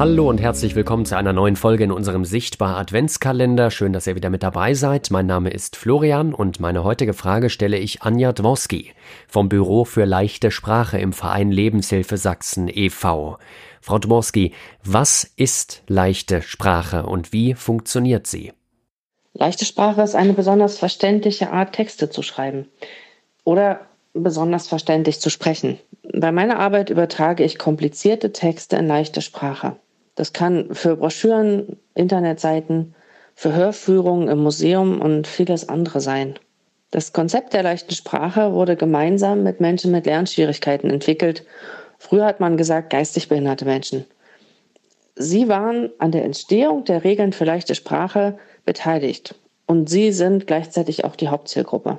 Hallo und herzlich willkommen zu einer neuen Folge in unserem Sichtbar Adventskalender. Schön, dass ihr wieder mit dabei seid. Mein Name ist Florian und meine heutige Frage stelle ich Anja Dworski vom Büro für leichte Sprache im Verein Lebenshilfe Sachsen e.V. Frau Dworski, was ist leichte Sprache und wie funktioniert sie? Leichte Sprache ist eine besonders verständliche Art, Texte zu schreiben oder besonders verständlich zu sprechen. Bei meiner Arbeit übertrage ich komplizierte Texte in leichte Sprache. Das kann für Broschüren, Internetseiten, für Hörführungen im Museum und vieles andere sein. Das Konzept der leichten Sprache wurde gemeinsam mit Menschen mit Lernschwierigkeiten entwickelt. Früher hat man gesagt geistig behinderte Menschen. Sie waren an der Entstehung der Regeln für leichte Sprache beteiligt und sie sind gleichzeitig auch die Hauptzielgruppe.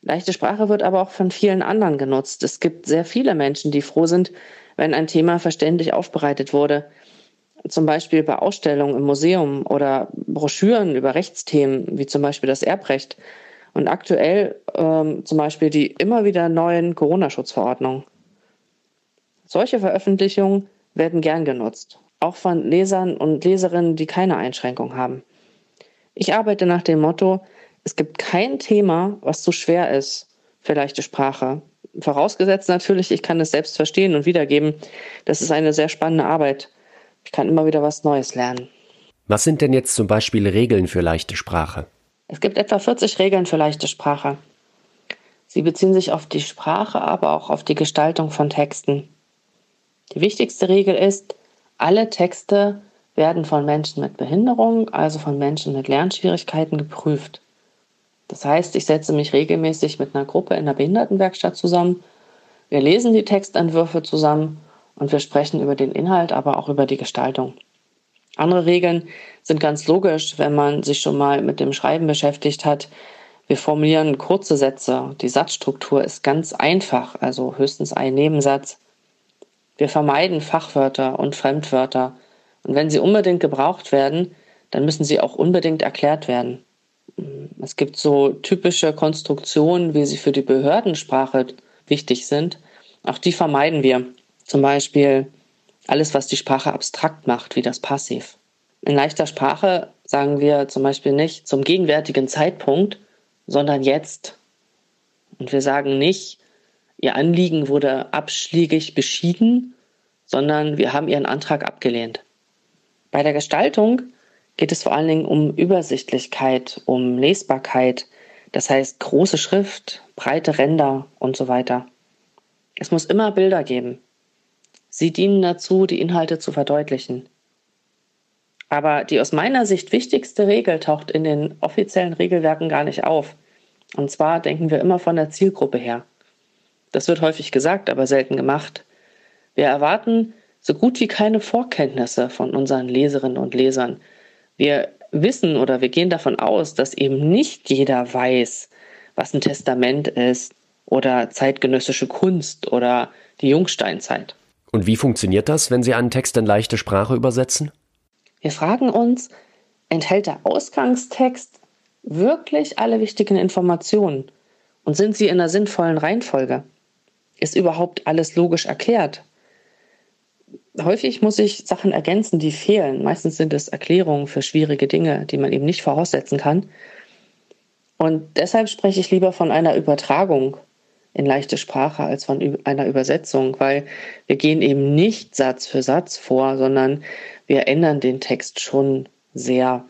Leichte Sprache wird aber auch von vielen anderen genutzt. Es gibt sehr viele Menschen, die froh sind, wenn ein Thema verständlich aufbereitet wurde zum Beispiel bei Ausstellungen im Museum oder Broschüren über Rechtsthemen, wie zum Beispiel das Erbrecht und aktuell ähm, zum Beispiel die immer wieder neuen Corona-Schutzverordnungen. Solche Veröffentlichungen werden gern genutzt, auch von Lesern und Leserinnen, die keine Einschränkung haben. Ich arbeite nach dem Motto, es gibt kein Thema, was zu schwer ist für leichte Sprache. Vorausgesetzt natürlich, ich kann es selbst verstehen und wiedergeben. Das ist eine sehr spannende Arbeit. Ich kann immer wieder was Neues lernen. Was sind denn jetzt zum Beispiel Regeln für leichte Sprache? Es gibt etwa 40 Regeln für leichte Sprache. Sie beziehen sich auf die Sprache, aber auch auf die Gestaltung von Texten. Die wichtigste Regel ist, alle Texte werden von Menschen mit Behinderung, also von Menschen mit Lernschwierigkeiten geprüft. Das heißt, ich setze mich regelmäßig mit einer Gruppe in der Behindertenwerkstatt zusammen. Wir lesen die Textentwürfe zusammen und wir sprechen über den Inhalt, aber auch über die Gestaltung. Andere Regeln sind ganz logisch, wenn man sich schon mal mit dem Schreiben beschäftigt hat. Wir formulieren kurze Sätze. Die Satzstruktur ist ganz einfach, also höchstens ein Nebensatz. Wir vermeiden Fachwörter und Fremdwörter. Und wenn sie unbedingt gebraucht werden, dann müssen sie auch unbedingt erklärt werden. Es gibt so typische Konstruktionen, wie sie für die Behördensprache wichtig sind. Auch die vermeiden wir. Zum Beispiel alles, was die Sprache abstrakt macht, wie das Passiv. In leichter Sprache sagen wir zum Beispiel nicht zum gegenwärtigen Zeitpunkt, sondern jetzt. Und wir sagen nicht, Ihr Anliegen wurde abschlägig beschieden, sondern wir haben Ihren Antrag abgelehnt. Bei der Gestaltung geht es vor allen Dingen um Übersichtlichkeit, um Lesbarkeit, das heißt große Schrift, breite Ränder und so weiter. Es muss immer Bilder geben. Sie dienen dazu, die Inhalte zu verdeutlichen. Aber die aus meiner Sicht wichtigste Regel taucht in den offiziellen Regelwerken gar nicht auf. Und zwar denken wir immer von der Zielgruppe her. Das wird häufig gesagt, aber selten gemacht. Wir erwarten so gut wie keine Vorkenntnisse von unseren Leserinnen und Lesern. Wir wissen oder wir gehen davon aus, dass eben nicht jeder weiß, was ein Testament ist oder zeitgenössische Kunst oder die Jungsteinzeit. Und wie funktioniert das, wenn Sie einen Text in leichte Sprache übersetzen? Wir fragen uns, enthält der Ausgangstext wirklich alle wichtigen Informationen? Und sind sie in einer sinnvollen Reihenfolge? Ist überhaupt alles logisch erklärt? Häufig muss ich Sachen ergänzen, die fehlen. Meistens sind es Erklärungen für schwierige Dinge, die man eben nicht voraussetzen kann. Und deshalb spreche ich lieber von einer Übertragung in leichte Sprache als von einer Übersetzung, weil wir gehen eben nicht Satz für Satz vor, sondern wir ändern den Text schon sehr.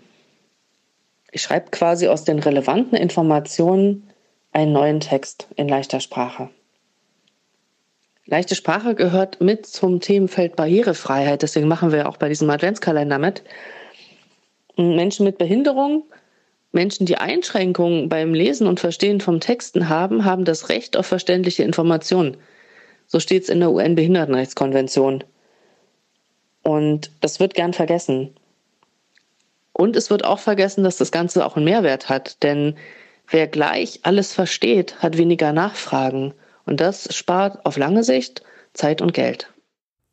Ich schreibe quasi aus den relevanten Informationen einen neuen Text in leichter Sprache. Leichte Sprache gehört mit zum Themenfeld Barrierefreiheit, deswegen machen wir auch bei diesem Adventskalender mit. Menschen mit Behinderung Menschen, die Einschränkungen beim Lesen und Verstehen von Texten haben, haben das Recht auf verständliche Informationen. So steht es in der UN-Behindertenrechtskonvention. Und das wird gern vergessen. Und es wird auch vergessen, dass das Ganze auch einen Mehrwert hat. Denn wer gleich alles versteht, hat weniger Nachfragen. Und das spart auf lange Sicht Zeit und Geld.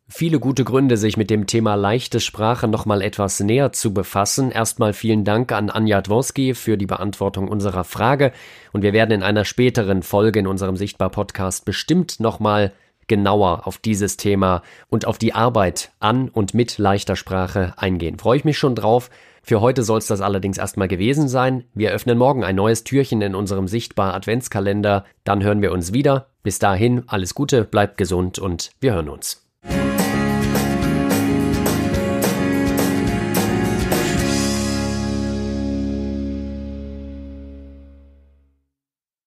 Viele gute Gründe, sich mit dem Thema leichte Sprache nochmal etwas näher zu befassen. Erstmal vielen Dank an Anja Dworski für die Beantwortung unserer Frage. Und wir werden in einer späteren Folge in unserem Sichtbar-Podcast bestimmt nochmal genauer auf dieses Thema und auf die Arbeit an und mit leichter Sprache eingehen. Freue ich mich schon drauf. Für heute soll es das allerdings erstmal gewesen sein. Wir öffnen morgen ein neues Türchen in unserem Sichtbar Adventskalender. Dann hören wir uns wieder. Bis dahin alles Gute, bleibt gesund und wir hören uns.